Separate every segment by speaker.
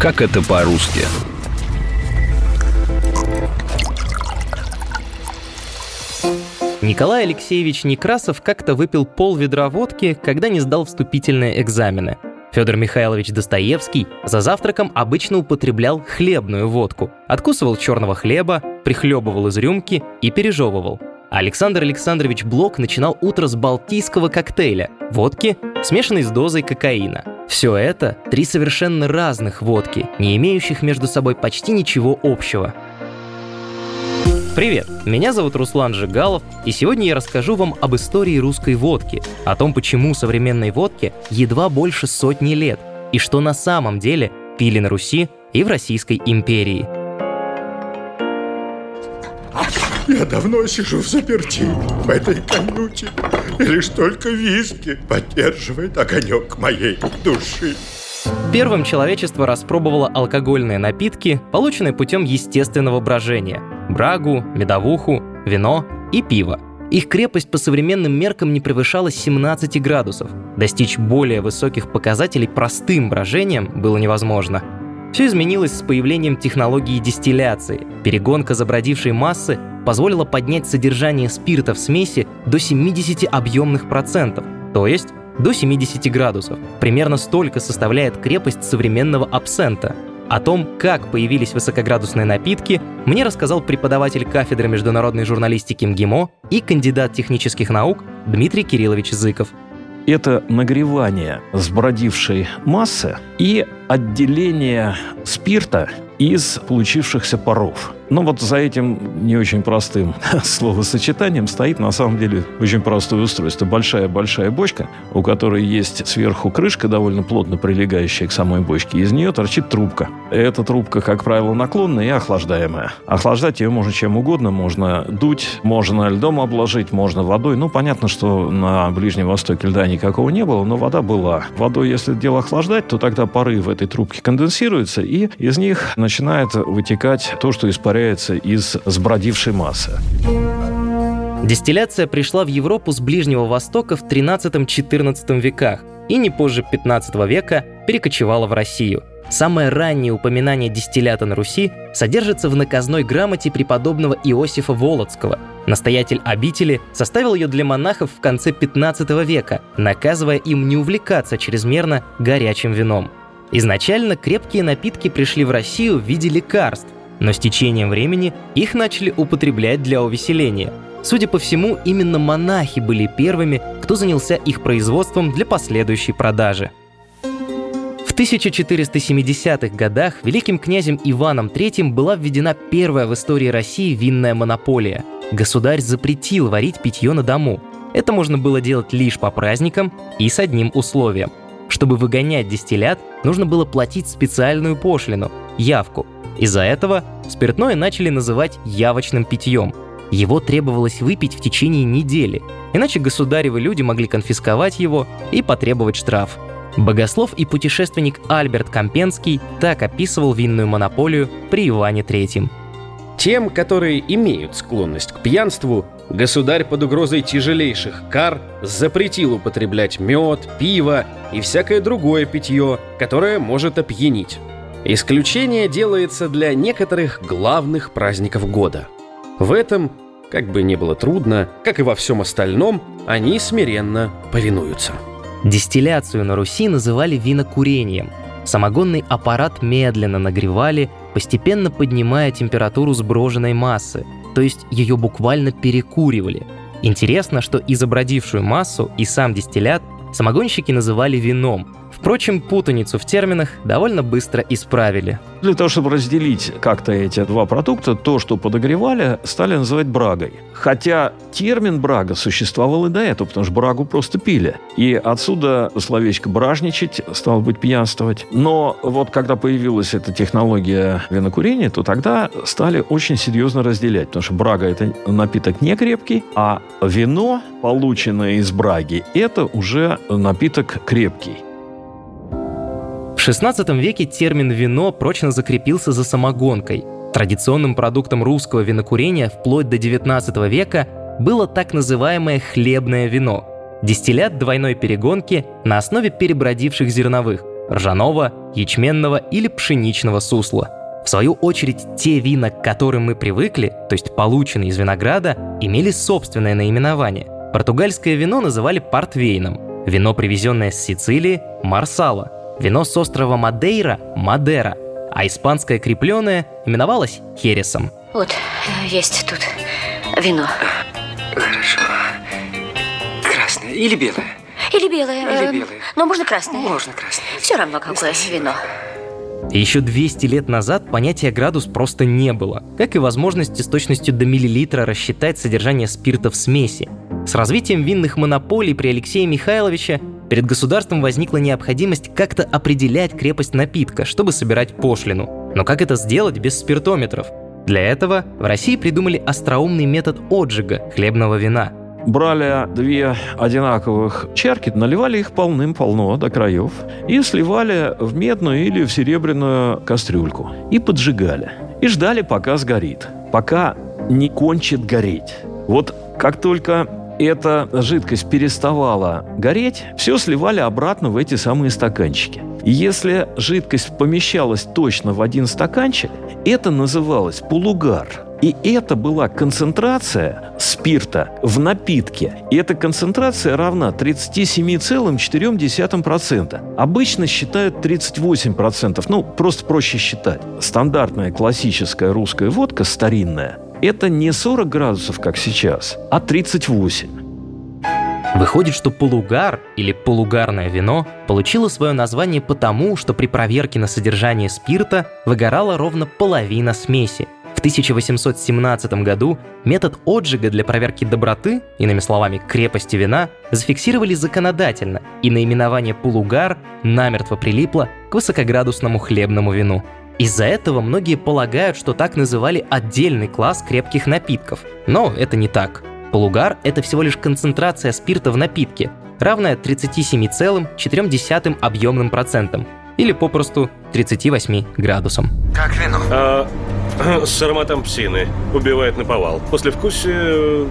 Speaker 1: Как это по-русски?
Speaker 2: Николай Алексеевич Некрасов как-то выпил пол ведра водки, когда не сдал вступительные экзамены. Федор Михайлович Достоевский за завтраком обычно употреблял хлебную водку. Откусывал черного хлеба, прихлебывал из рюмки и пережевывал. Александр Александрович Блок начинал утро с балтийского коктейля – водки, смешанной с дозой кокаина. Все это – три совершенно разных водки, не имеющих между собой почти ничего общего. Привет, меня зовут Руслан Жигалов, и сегодня я расскажу вам об истории русской водки, о том, почему современной водке едва больше сотни лет, и что на самом деле пили на Руси и в Российской империи –
Speaker 3: Я давно сижу в заперти в этой каюте, и лишь только виски поддерживает огонек моей души.
Speaker 2: Первым человечество распробовало алкогольные напитки, полученные путем естественного брожения – брагу, медовуху, вино и пиво. Их крепость по современным меркам не превышала 17 градусов. Достичь более высоких показателей простым брожением было невозможно. Все изменилось с появлением технологии дистилляции. Перегонка забродившей массы позволила поднять содержание спирта в смеси до 70 объемных процентов, то есть до 70 градусов. Примерно столько составляет крепость современного абсента. О том, как появились высокоградусные напитки, мне рассказал преподаватель кафедры международной журналистики МГИМО и кандидат технических наук Дмитрий Кириллович Зыков.
Speaker 4: Это нагревание сбродившей массы и отделение спирта из получившихся паров. Но вот за этим не очень простым словосочетанием стоит на самом деле очень простое устройство. Большая-большая бочка, у которой есть сверху крышка, довольно плотно прилегающая к самой бочке. Из нее торчит трубка. Эта трубка, как правило, наклонная и охлаждаемая. Охлаждать ее можно чем угодно. Можно дуть, можно льдом обложить, можно водой. Ну, понятно, что на Ближнем Востоке льда никакого не было, но вода была. Водой, если дело охлаждать, то тогда пары в этой трубке конденсируются, и из них начинает вытекать то, что испаряется из сбродившей массы.
Speaker 2: Дистилляция пришла в Европу с Ближнего Востока в 13-14 веках и не позже 15 века перекочевала в Россию. Самое раннее упоминание дистиллята на Руси содержится в наказной грамоте преподобного Иосифа Володского. Настоятель обители составил ее для монахов в конце 15 века, наказывая им не увлекаться чрезмерно горячим вином. Изначально крепкие напитки пришли в Россию в виде лекарств, но с течением времени их начали употреблять для увеселения. Судя по всему, именно монахи были первыми, кто занялся их производством для последующей продажи. В 1470-х годах великим князем Иваном III была введена первая в истории России винная монополия. Государь запретил варить питье на дому. Это можно было делать лишь по праздникам и с одним условием. Чтобы выгонять дистиллят, нужно было платить специальную пошлину – явку – из-за этого спиртное начали называть явочным питьем. Его требовалось выпить в течение недели, иначе государевы люди могли конфисковать его и потребовать штраф. Богослов и путешественник Альберт Компенский так описывал винную монополию при Иване III.
Speaker 5: Тем, которые имеют склонность к пьянству, государь под угрозой тяжелейших кар запретил употреблять мед, пиво и всякое другое питье, которое может опьянить. Исключение делается для некоторых главных праздников года. В этом, как бы ни было трудно, как и во всем остальном, они смиренно повинуются.
Speaker 2: Дистилляцию на Руси называли винокурением. Самогонный аппарат медленно нагревали, постепенно поднимая температуру сброженной массы, то есть ее буквально перекуривали. Интересно, что изобродившую массу и сам дистиллят самогонщики называли вином, Впрочем, путаницу в терминах довольно быстро исправили.
Speaker 4: Для того, чтобы разделить как-то эти два продукта, то, что подогревали, стали называть брагой. Хотя термин брага существовал и до этого, потому что брагу просто пили. И отсюда словечко «бражничать» стало быть пьянствовать. Но вот когда появилась эта технология винокурения, то тогда стали очень серьезно разделять, потому что брага – это напиток не крепкий, а вино, полученное из браги, это уже напиток крепкий.
Speaker 2: XVI веке термин «вино» прочно закрепился за самогонкой. Традиционным продуктом русского винокурения вплоть до XIX века было так называемое хлебное вино – дистиллят двойной перегонки на основе перебродивших зерновых, ржаного, ячменного или пшеничного сусла. В свою очередь, те вина, к которым мы привыкли, то есть полученные из винограда, имели собственное наименование. Португальское вино называли портвейном, вино, привезенное с Сицилии – марсала, вино с острова Мадейра – Мадера, а испанское крепленое именовалось хересом.
Speaker 1: Вот, есть тут вино.
Speaker 6: Хорошо. Красное или белое?
Speaker 1: Или белое.
Speaker 6: Или
Speaker 1: э,
Speaker 6: белое.
Speaker 1: Но можно красное.
Speaker 6: Можно красное.
Speaker 1: Все равно какое
Speaker 6: Спасибо.
Speaker 1: вино.
Speaker 2: Еще 200 лет назад понятия градус просто не было, как и возможности с точностью до миллилитра рассчитать содержание спирта в смеси. С развитием винных монополий при Алексее Михайловиче перед государством возникла необходимость как-то определять крепость напитка, чтобы собирать пошлину. Но как это сделать без спиртометров? Для этого в России придумали остроумный метод отжига хлебного вина –
Speaker 4: Брали две одинаковых чарки, наливали их полным-полно до краев и сливали в медную или в серебряную кастрюльку и поджигали. И ждали, пока сгорит, пока не кончит гореть. Вот как только эта жидкость переставала гореть, все сливали обратно в эти самые стаканчики. И если жидкость помещалась точно в один стаканчик, это называлось полугар. И это была концентрация спирта в напитке. И эта концентрация равна 37,4%. Обычно считают 38%. Ну, просто проще считать. Стандартная классическая русская водка, старинная, это не 40 градусов, как сейчас, а 38.
Speaker 2: Выходит, что полугар или полугарное вино получило свое название потому, что при проверке на содержание спирта выгорала ровно половина смеси. В 1817 году метод отжига для проверки доброты, иными словами, крепости вина, зафиксировали законодательно, и наименование полугар намертво прилипло к высокоградусному хлебному вину. Из-за этого многие полагают, что так называли отдельный класс крепких напитков. Но это не так. Полугар – это всего лишь концентрация спирта в напитке, равная 37,4 объемным процентам, или попросту 38 градусам.
Speaker 6: Как вино?
Speaker 7: А, с ароматом псины. Убивает наповал. Послевкусие э,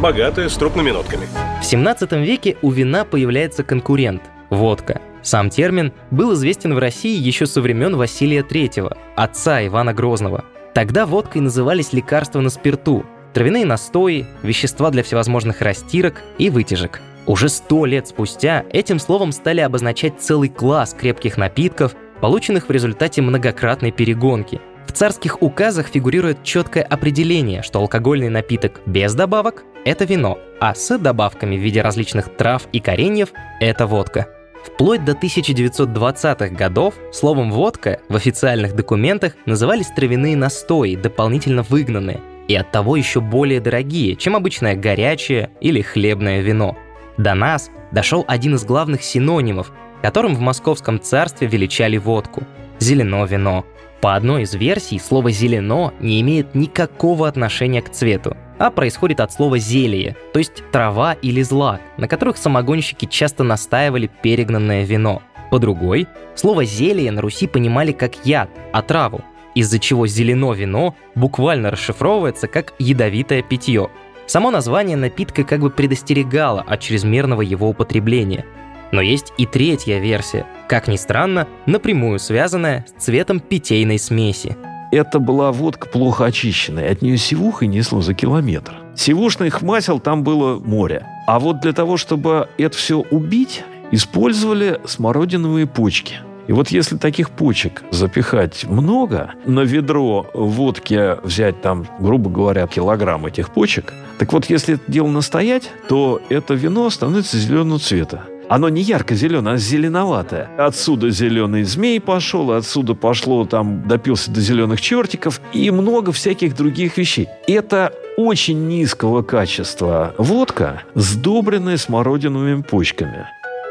Speaker 7: богатое, с трупными нотками.
Speaker 2: В 17 веке у вина появляется конкурент – водка. Сам термин был известен в России еще со времен Василия III, отца Ивана Грозного. Тогда водкой назывались лекарства на спирту, травяные настои, вещества для всевозможных растирок и вытяжек. Уже сто лет спустя этим словом стали обозначать целый класс крепких напитков, полученных в результате многократной перегонки. В царских указах фигурирует четкое определение, что алкогольный напиток без добавок – это вино, а с добавками в виде различных трав и кореньев – это водка. Вплоть до 1920-х годов словом «водка» в официальных документах назывались травяные настои, дополнительно выгнанные, и оттого еще более дорогие, чем обычное горячее или хлебное вино. До нас дошел один из главных синонимов, которым в московском царстве величали водку – зелено вино. По одной из версий слово «зелено» не имеет никакого отношения к цвету, а происходит от слова «зелье», то есть трава или злак, на которых самогонщики часто настаивали перегнанное вино. По другой, слово «зелье» на Руси понимали как яд, отраву, из-за чего зелено вино буквально расшифровывается как ядовитое питье. Само название напитка как бы предостерегало от чрезмерного его употребления. Но есть и третья версия, как ни странно, напрямую связанная с цветом питейной смеси.
Speaker 4: Это была водка плохо очищенная, от нее сивухой несло за километр. Сивушных масел там было море. А вот для того, чтобы это все убить, использовали смородиновые почки – и вот если таких почек запихать много, на ведро водки взять там, грубо говоря, килограмм этих почек, так вот если это дело настоять, то это вино становится зеленого цвета. Оно не ярко-зеленое, а зеленоватое. Отсюда зеленый змей пошел, отсюда пошло, там, допился до зеленых чертиков и много всяких других вещей. Это очень низкого качества водка, сдобренная смородиновыми почками.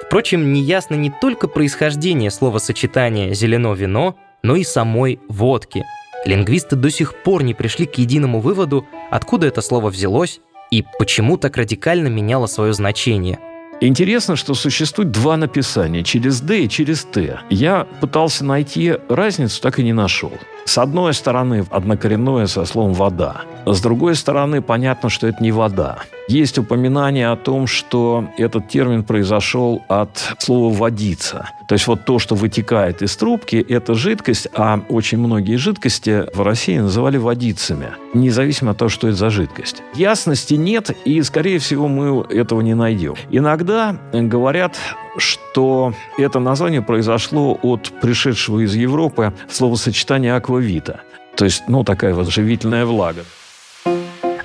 Speaker 2: Впрочем, неясно не только происхождение словосочетания «зелено вино», но и самой водки. Лингвисты до сих пор не пришли к единому выводу, откуда это слово взялось и почему так радикально меняло свое значение.
Speaker 4: Интересно, что существует два написания, через «д» и через «т». Я пытался найти разницу, так и не нашел. С одной стороны, однокоренное со словом «вода». С другой стороны, понятно, что это не вода. Есть упоминание о том, что этот термин произошел от слова «водиться». То есть вот то, что вытекает из трубки, это жидкость, а очень многие жидкости в России называли водицами, независимо от того, что это за жидкость. Ясности нет, и, скорее всего, мы этого не найдем. Иногда говорят, что это название произошло от пришедшего из Европы словосочетания «аквавита». То есть, ну, такая вот живительная влага.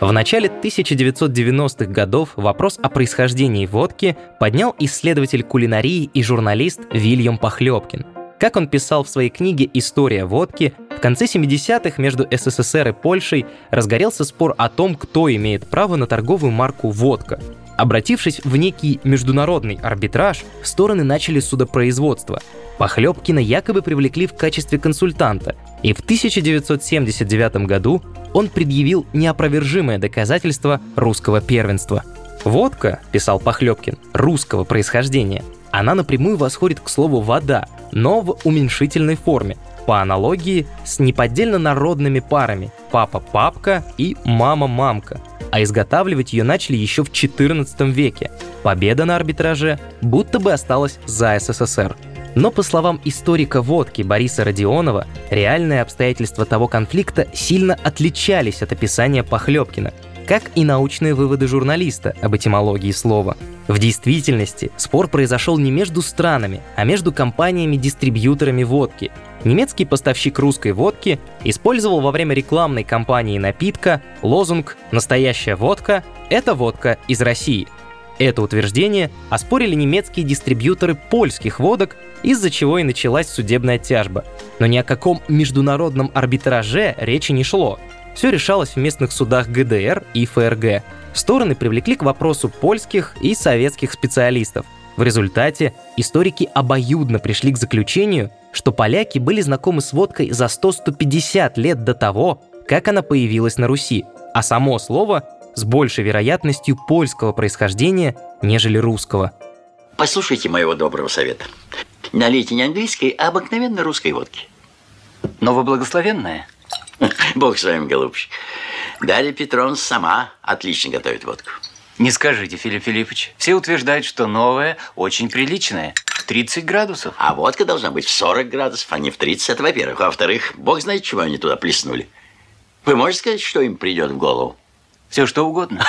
Speaker 2: В начале 1990-х годов вопрос о происхождении водки поднял исследователь кулинарии и журналист Вильям Похлебкин. Как он писал в своей книге «История водки», в конце 70-х между СССР и Польшей разгорелся спор о том, кто имеет право на торговую марку «водка». Обратившись в некий международный арбитраж, стороны начали судопроизводство. Похлебкина якобы привлекли в качестве консультанта, и в 1979 году он предъявил неопровержимое доказательство русского первенства. «Водка», — писал Похлебкин, — «русского происхождения. Она напрямую восходит к слову «вода», но в уменьшительной форме, по аналогии с неподдельно народными парами «папа-папка» и «мама-мамка», а изготавливать ее начали еще в XIV веке. Победа на арбитраже будто бы осталась за СССР. Но по словам историка водки Бориса Родионова, реальные обстоятельства того конфликта сильно отличались от описания Похлебкина, как и научные выводы журналиста об этимологии слова. В действительности спор произошел не между странами, а между компаниями-дистрибьюторами водки. Немецкий поставщик русской водки использовал во время рекламной кампании напитка лозунг «Настоящая водка – это водка из России», это утверждение оспорили немецкие дистрибьюторы польских водок, из-за чего и началась судебная тяжба. Но ни о каком международном арбитраже речи не шло. Все решалось в местных судах ГДР и ФРГ. Стороны привлекли к вопросу польских и советских специалистов. В результате историки обоюдно пришли к заключению, что поляки были знакомы с водкой за 100-150 лет до того, как она появилась на Руси, а само слово с большей вероятностью польского происхождения, нежели русского.
Speaker 8: Послушайте моего доброго совета. Налейте не английской, а обыкновенной русской водки.
Speaker 6: Но вы благословенная.
Speaker 8: Бог с вами, голубчик. Дарья Петровна сама отлично готовит водку.
Speaker 6: Не скажите, Филипп Филиппович. Все утверждают, что новая очень приличная. 30 градусов.
Speaker 8: А водка должна быть в 40 градусов, а не в 30, это во-первых. А во-вторых, бог знает, чего они туда плеснули. Вы можете сказать, что им придет в голову?
Speaker 6: Все что угодно.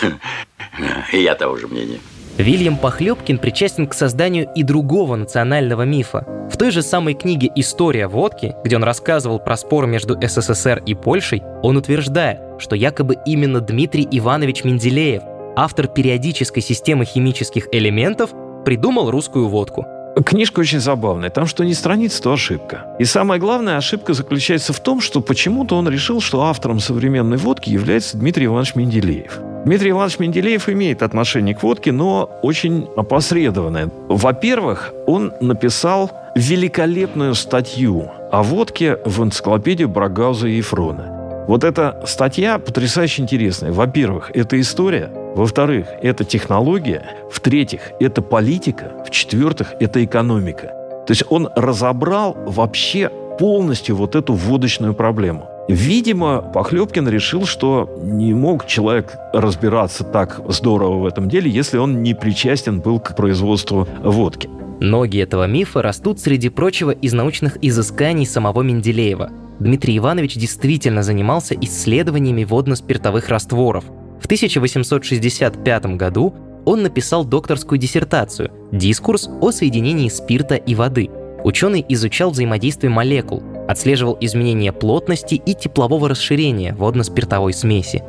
Speaker 8: И я того же мнения.
Speaker 2: Вильям Похлебкин причастен к созданию и другого национального мифа. В той же самой книге «История водки», где он рассказывал про спор между СССР и Польшей, он утверждает, что якобы именно Дмитрий Иванович Менделеев, автор периодической системы химических элементов, придумал русскую водку –
Speaker 4: Книжка очень забавная. Там что ни страница, то ошибка. И самая главная ошибка заключается в том, что почему-то он решил, что автором современной водки является Дмитрий Иванович Менделеев. Дмитрий Иванович Менделеев имеет отношение к водке, но очень опосредованное. Во-первых, он написал великолепную статью о водке в энциклопедии Брагауза и Ефрона. Вот эта статья потрясающе интересная. Во-первых, это история – во-вторых, это технология. В-третьих, это политика. В-четвертых, это экономика. То есть он разобрал вообще полностью вот эту водочную проблему. Видимо, Похлебкин решил, что не мог человек разбираться так здорово в этом деле, если он не причастен был к производству водки.
Speaker 2: Ноги этого мифа растут, среди прочего, из научных изысканий самого Менделеева. Дмитрий Иванович действительно занимался исследованиями водно-спиртовых растворов – в 1865 году он написал докторскую диссертацию «Дискурс о соединении спирта и воды». Ученый изучал взаимодействие молекул, отслеживал изменения плотности и теплового расширения водно-спиртовой смеси.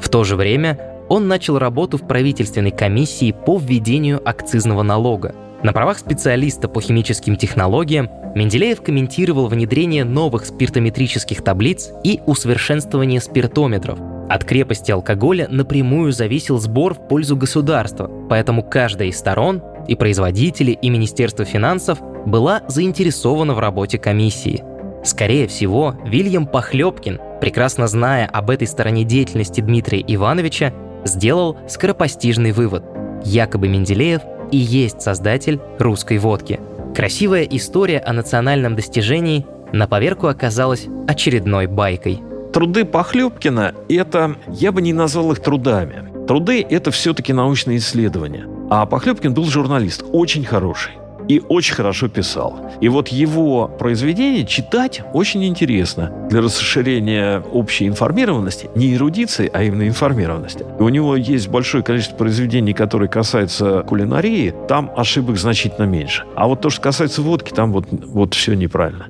Speaker 2: В то же время он начал работу в правительственной комиссии по введению акцизного налога. На правах специалиста по химическим технологиям Менделеев комментировал внедрение новых спиртометрических таблиц и усовершенствование спиртометров – от крепости алкоголя напрямую зависел сбор в пользу государства, поэтому каждая из сторон, и производители, и Министерство финансов, была заинтересована в работе комиссии. Скорее всего, Вильям Похлебкин, прекрасно зная об этой стороне деятельности Дмитрия Ивановича, сделал скоропостижный вывод. Якобы Менделеев и есть создатель русской водки. Красивая история о национальном достижении на поверку оказалась очередной байкой –
Speaker 4: Труды Похлебкина – это, я бы не назвал их трудами. Труды – это все-таки научные исследования. А Похлебкин был журналист, очень хороший и очень хорошо писал. И вот его произведения читать очень интересно для расширения общей информированности, не эрудиции, а именно информированности. И у него есть большое количество произведений, которые касаются кулинарии, там ошибок значительно меньше. А вот то, что касается водки, там вот, вот все неправильно.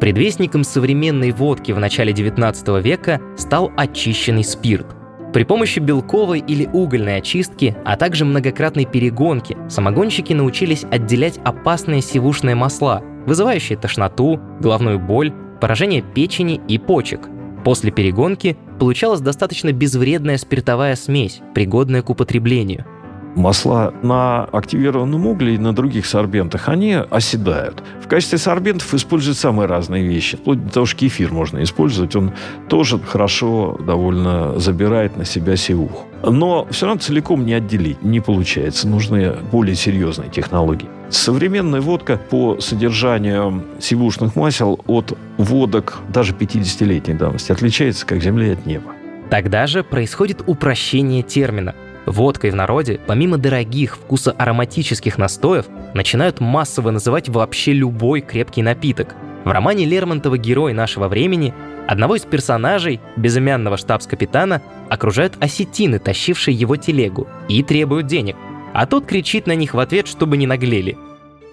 Speaker 2: Предвестником современной водки в начале 19 века стал очищенный спирт. При помощи белковой или угольной очистки, а также многократной перегонки, самогонщики научились отделять опасные сивушные масла, вызывающие тошноту, головную боль, поражение печени и почек. После перегонки получалась достаточно безвредная спиртовая смесь, пригодная к употреблению –
Speaker 4: Масла на активированном угле и на других сорбентах, они оседают. В качестве сорбентов используют самые разные вещи. Вплоть до того, что кефир можно использовать. Он тоже хорошо довольно забирает на себя сивуху. Но все равно целиком не отделить не получается. Нужны более серьезные технологии. Современная водка по содержанию сивушных масел от водок даже 50-летней давности отличается как земля от неба.
Speaker 2: Тогда же происходит упрощение термина – Водкой в народе, помимо дорогих вкусоароматических настоев, начинают массово называть вообще любой крепкий напиток. В романе Лермонтова «Герой нашего времени» одного из персонажей, безымянного штабс-капитана, окружают осетины, тащившие его телегу, и требуют денег. А тот кричит на них в ответ, чтобы не наглели.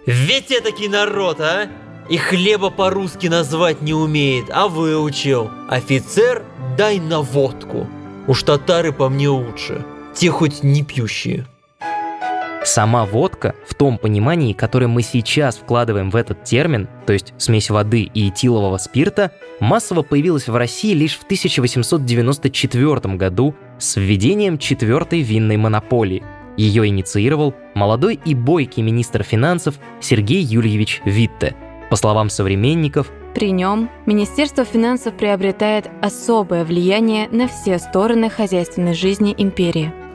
Speaker 9: Ведь таки народ, а? И хлеба по-русски назвать не умеет, а выучил. Офицер, дай на водку. Уж татары по мне лучше те хоть не пьющие.
Speaker 2: Сама водка, в том понимании, которое мы сейчас вкладываем в этот термин, то есть смесь воды и этилового спирта, массово появилась в России лишь в 1894 году с введением четвертой винной монополии. Ее инициировал молодой и бойкий министр финансов Сергей Юльевич Витте. По словам современников,
Speaker 10: при нем Министерство финансов приобретает особое влияние на все стороны хозяйственной жизни империи –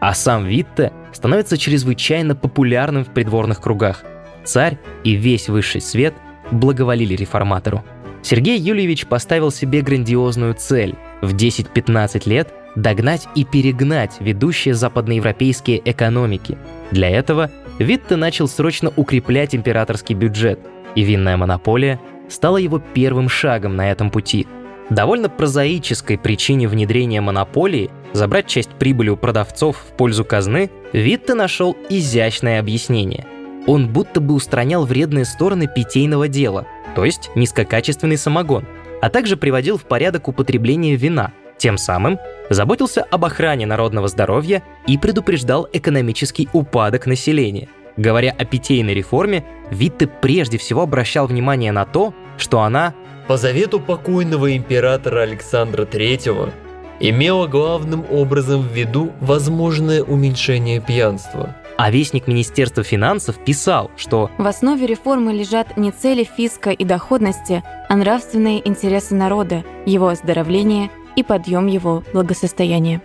Speaker 2: а сам Витте становится чрезвычайно популярным в придворных кругах. Царь и весь высший свет благоволили реформатору. Сергей Юльевич поставил себе грандиозную цель – в 10-15 лет догнать и перегнать ведущие западноевропейские экономики. Для этого Витте начал срочно укреплять императорский бюджет, и винная монополия стала его первым шагом на этом пути – довольно прозаической причине внедрения монополии забрать часть прибыли у продавцов в пользу казны, Витте нашел изящное объяснение. Он будто бы устранял вредные стороны питейного дела, то есть низкокачественный самогон, а также приводил в порядок употребление вина, тем самым заботился об охране народного здоровья и предупреждал экономический упадок населения. Говоря о питейной реформе, Витте прежде всего обращал внимание на то, что она
Speaker 9: по завету покойного императора Александра III имела главным образом в виду возможное уменьшение пьянства.
Speaker 2: А вестник Министерства финансов писал, что
Speaker 10: в основе реформы лежат не цели фиска и доходности, а нравственные интересы народа, его оздоровление и подъем его благосостояния.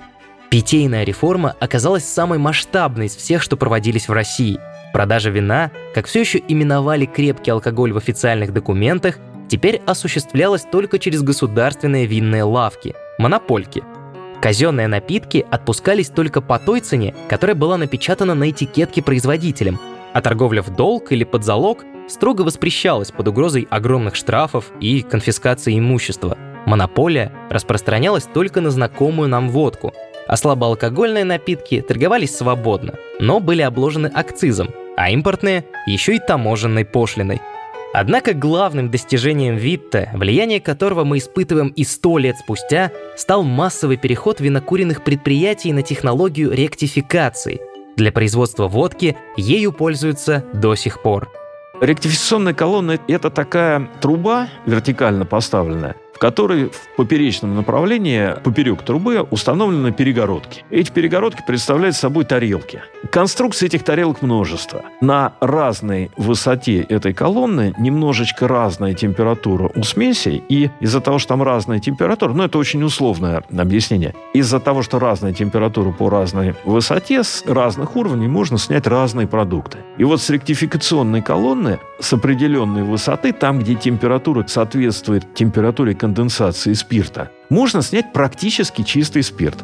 Speaker 2: Питейная реформа оказалась самой масштабной из всех, что проводились в России. Продажа вина, как все еще именовали крепкий алкоголь в официальных документах, теперь осуществлялось только через государственные винные лавки – монопольки. Казенные напитки отпускались только по той цене, которая была напечатана на этикетке производителем, а торговля в долг или под залог строго воспрещалась под угрозой огромных штрафов и конфискации имущества. Монополия распространялась только на знакомую нам водку, а слабоалкогольные напитки торговались свободно, но были обложены акцизом, а импортные – еще и таможенной пошлиной – Однако главным достижением Витте, влияние которого мы испытываем и сто лет спустя, стал массовый переход винокуренных предприятий на технологию ректификации. Для производства водки ею пользуются до сих пор.
Speaker 4: Ректификационная колонна – это такая труба вертикально поставленная, в которой в поперечном направлении поперек трубы установлены перегородки. Эти перегородки представляют собой тарелки. Конструкций этих тарелок множество. На разной высоте этой колонны немножечко разная температура у смеси, и из-за того, что там разная температура, ну это очень условное объяснение, из-за того, что разная температура по разной высоте, с разных уровней можно снять разные продукты. И вот с ректификационной колонны с определенной высоты, там, где температура соответствует температуре конденсации спирта, можно снять практически чистый спирт.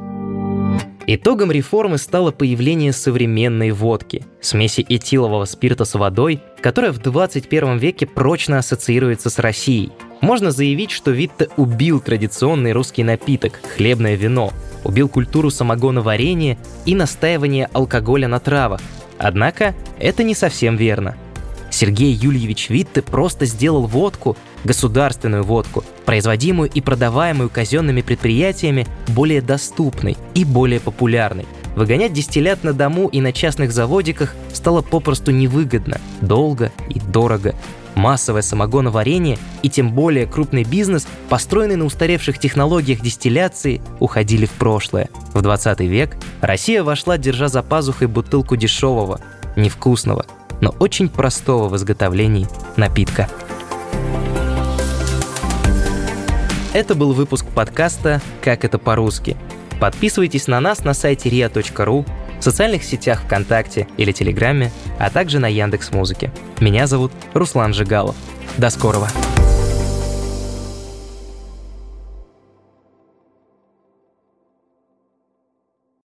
Speaker 2: Итогом реформы стало появление современной водки – смеси этилового спирта с водой, которая в 21 веке прочно ассоциируется с Россией. Можно заявить, что Витте убил традиционный русский напиток – хлебное вино, убил культуру самогоноварения и настаивания алкоголя на травах. Однако это не совсем верно. Сергей Юльевич Витте просто сделал водку, государственную водку, производимую и продаваемую казенными предприятиями, более доступной и более популярной. Выгонять дистиллят на дому и на частных заводиках стало попросту невыгодно, долго и дорого. Массовое самогоноварение и тем более крупный бизнес, построенный на устаревших технологиях дистилляции, уходили в прошлое. В 20 век Россия вошла, держа за пазухой бутылку дешевого, невкусного, но очень простого в изготовлении напитка. Это был выпуск подкаста «Как это по-русски». Подписывайтесь на нас на сайте ria.ru, в социальных сетях ВКонтакте или Телеграме, а также на Яндекс Музыке. Меня зовут Руслан Жигалов. До скорого!